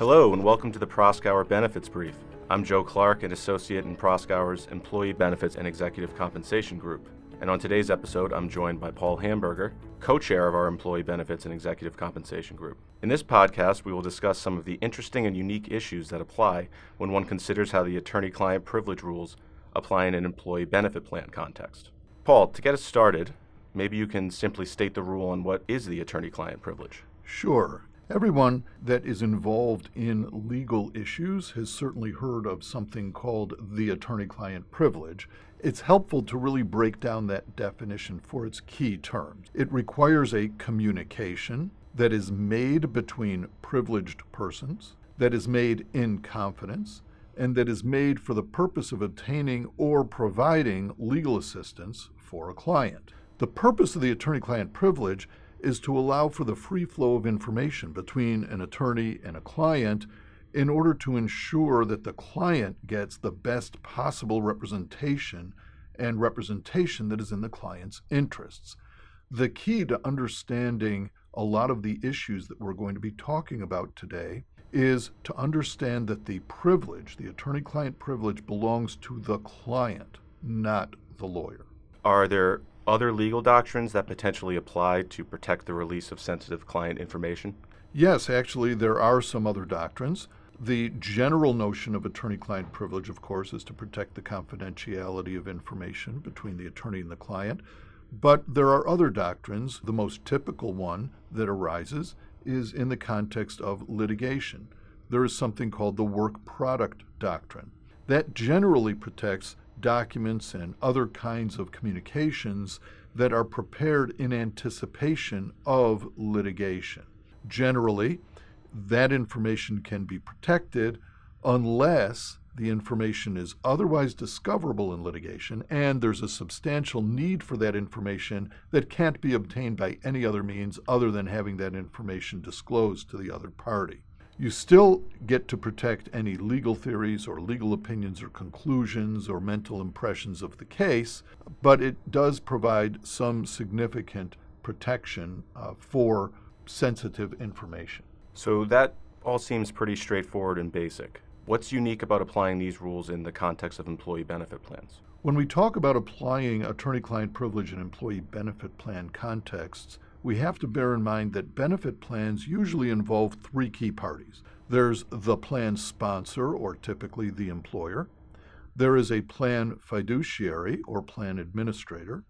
Hello, and welcome to the Proskauer Benefits Brief. I'm Joe Clark, an associate in Proskauer's Employee Benefits and Executive Compensation Group. And on today's episode, I'm joined by Paul Hamburger, co chair of our Employee Benefits and Executive Compensation Group. In this podcast, we will discuss some of the interesting and unique issues that apply when one considers how the attorney client privilege rules apply in an employee benefit plan context. Paul, to get us started, maybe you can simply state the rule on what is the attorney client privilege. Sure. Everyone that is involved in legal issues has certainly heard of something called the attorney client privilege. It's helpful to really break down that definition for its key terms. It requires a communication that is made between privileged persons, that is made in confidence, and that is made for the purpose of obtaining or providing legal assistance for a client. The purpose of the attorney client privilege is to allow for the free flow of information between an attorney and a client in order to ensure that the client gets the best possible representation and representation that is in the client's interests. The key to understanding a lot of the issues that we're going to be talking about today is to understand that the privilege, the attorney client privilege, belongs to the client, not the lawyer. Are there other legal doctrines that potentially apply to protect the release of sensitive client information? Yes, actually, there are some other doctrines. The general notion of attorney client privilege, of course, is to protect the confidentiality of information between the attorney and the client. But there are other doctrines. The most typical one that arises is in the context of litigation. There is something called the work product doctrine. That generally protects documents and other kinds of communications that are prepared in anticipation of litigation. Generally, that information can be protected unless the information is otherwise discoverable in litigation and there's a substantial need for that information that can't be obtained by any other means other than having that information disclosed to the other party. You still get to protect any legal theories or legal opinions or conclusions or mental impressions of the case, but it does provide some significant protection uh, for sensitive information. So that all seems pretty straightforward and basic. What's unique about applying these rules in the context of employee benefit plans? When we talk about applying attorney client privilege in employee benefit plan contexts, we have to bear in mind that benefit plans usually involve three key parties. There's the plan sponsor, or typically the employer. There is a plan fiduciary, or plan administrator.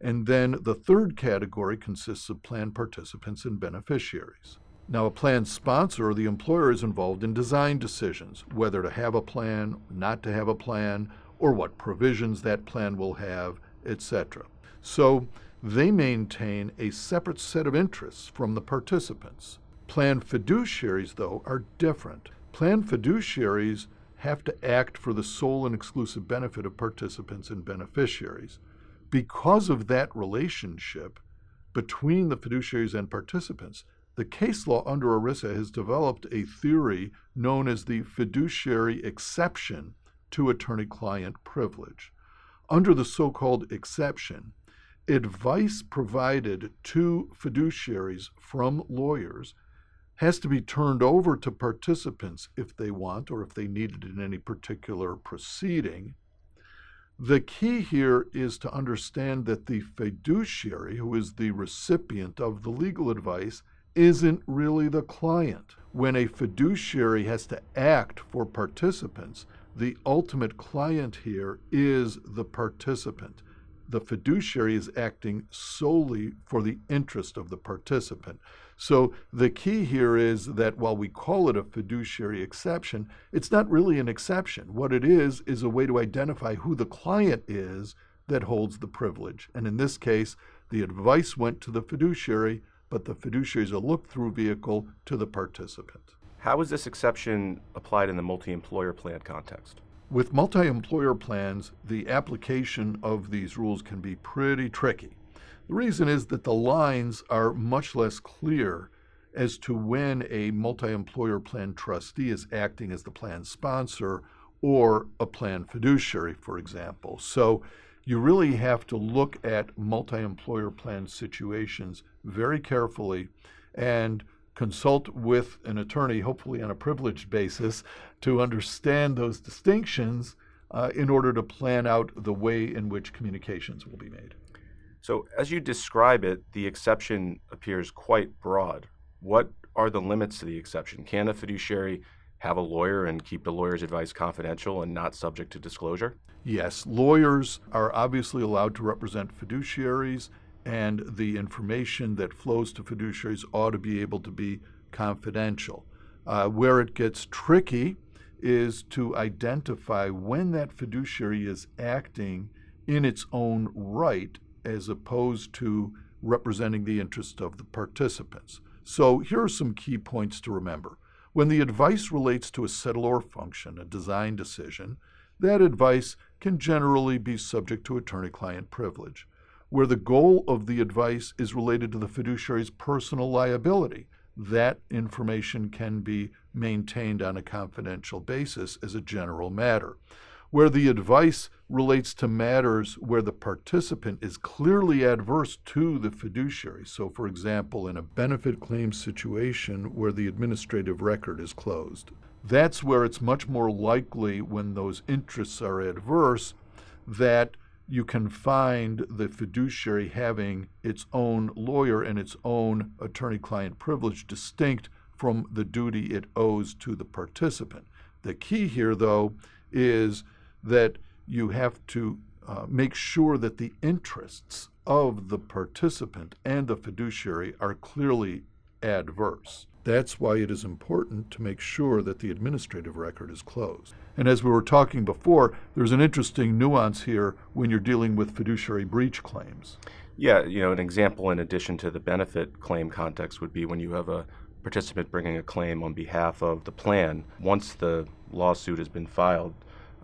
And then the third category consists of plan participants and beneficiaries. Now, a plan sponsor or the employer is involved in design decisions, whether to have a plan, not to have a plan, or what provisions that plan will have, etc. So, they maintain a separate set of interests from the participants. Plan fiduciaries, though, are different. Plan fiduciaries have to act for the sole and exclusive benefit of participants and beneficiaries. Because of that relationship between the fiduciaries and participants, the case law under ERISA has developed a theory known as the fiduciary exception to attorney client privilege. Under the so called exception, advice provided to fiduciaries from lawyers has to be turned over to participants if they want or if they need it in any particular proceeding. The key here is to understand that the fiduciary, who is the recipient of the legal advice, isn't really the client. When a fiduciary has to act for participants, the ultimate client here is the participant the fiduciary is acting solely for the interest of the participant. So the key here is that while we call it a fiduciary exception, it's not really an exception. What it is, is a way to identify who the client is that holds the privilege. And in this case, the advice went to the fiduciary, but the fiduciary is a look through vehicle to the participant. How is this exception applied in the multi employer plan context? With multi employer plans, the application of these rules can be pretty tricky. The reason is that the lines are much less clear as to when a multi employer plan trustee is acting as the plan sponsor or a plan fiduciary, for example. So you really have to look at multi employer plan situations very carefully and consult with an attorney, hopefully on a privileged basis, to understand those distinctions uh, in order to plan out the way in which communications will be made. So, as you describe it, the exception appears quite broad. What are the limits to the exception? Can a fiduciary have a lawyer and keep the lawyer's advice confidential and not subject to disclosure? Yes, lawyers are obviously allowed to represent fiduciaries and the information that flows to fiduciaries ought to be able to be confidential. Uh, where it gets tricky is to identify when that fiduciary is acting in its own right as opposed to representing the interest of the participants. So here are some key points to remember. When the advice relates to a settlor function, a design decision, that advice can generally be subject to attorney client privilege where the goal of the advice is related to the fiduciary's personal liability. That information can be maintained on a confidential basis as a general matter. Where the advice relates to matters where the participant is clearly adverse to the fiduciary. So, for example, in a benefit claim situation where the administrative record is closed, that's where it's much more likely when those interests are adverse that you can find the fiduciary having its own lawyer and its own attorney client privilege distinct from the duty it owes to the participant. The key here, though, is that you have to uh, make sure that the interests of the participant and the fiduciary are clearly adverse. That's why it is important to make sure that the administrative record is closed. And as we were talking before, there's an interesting nuance here when you're dealing with fiduciary breach claims. Yeah, you know, an example in addition to the benefit claim context would be when you have a participant bringing a claim on behalf of the plan. Once the lawsuit has been filed,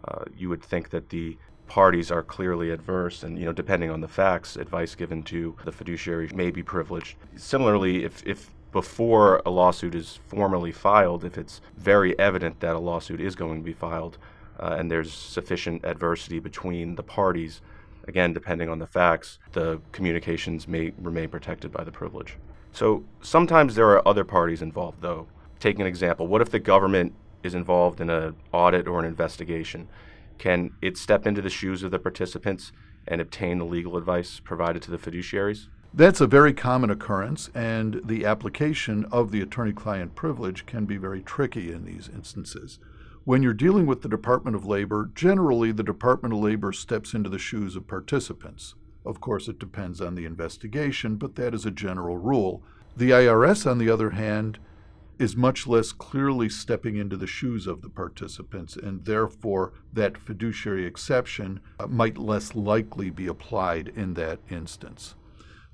uh, you would think that the parties are clearly adverse and you know depending on the facts advice given to the fiduciary may be privileged similarly if, if before a lawsuit is formally filed, if it's very evident that a lawsuit is going to be filed uh, and there's sufficient adversity between the parties, again, depending on the facts, the communications may remain protected by the privilege. So sometimes there are other parties involved, though. Take an example. What if the government is involved in an audit or an investigation? Can it step into the shoes of the participants and obtain the legal advice provided to the fiduciaries? That's a very common occurrence, and the application of the attorney client privilege can be very tricky in these instances. When you're dealing with the Department of Labor, generally the Department of Labor steps into the shoes of participants. Of course, it depends on the investigation, but that is a general rule. The IRS, on the other hand, is much less clearly stepping into the shoes of the participants, and therefore that fiduciary exception uh, might less likely be applied in that instance.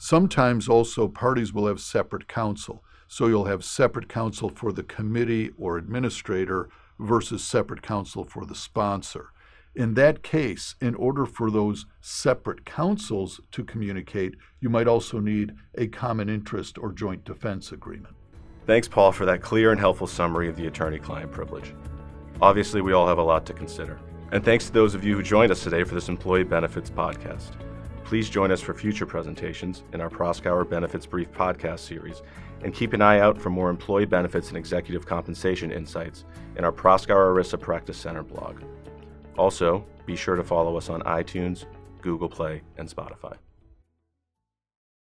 Sometimes also parties will have separate counsel. So you'll have separate counsel for the committee or administrator versus separate counsel for the sponsor. In that case, in order for those separate counsels to communicate, you might also need a common interest or joint defense agreement. Thanks, Paul, for that clear and helpful summary of the attorney client privilege. Obviously, we all have a lot to consider. And thanks to those of you who joined us today for this Employee Benefits podcast. Please join us for future presentations in our Proskauer Benefits Brief podcast series, and keep an eye out for more employee benefits and executive compensation insights in our Proskauer ERISA Practice Center blog. Also, be sure to follow us on iTunes, Google Play, and Spotify.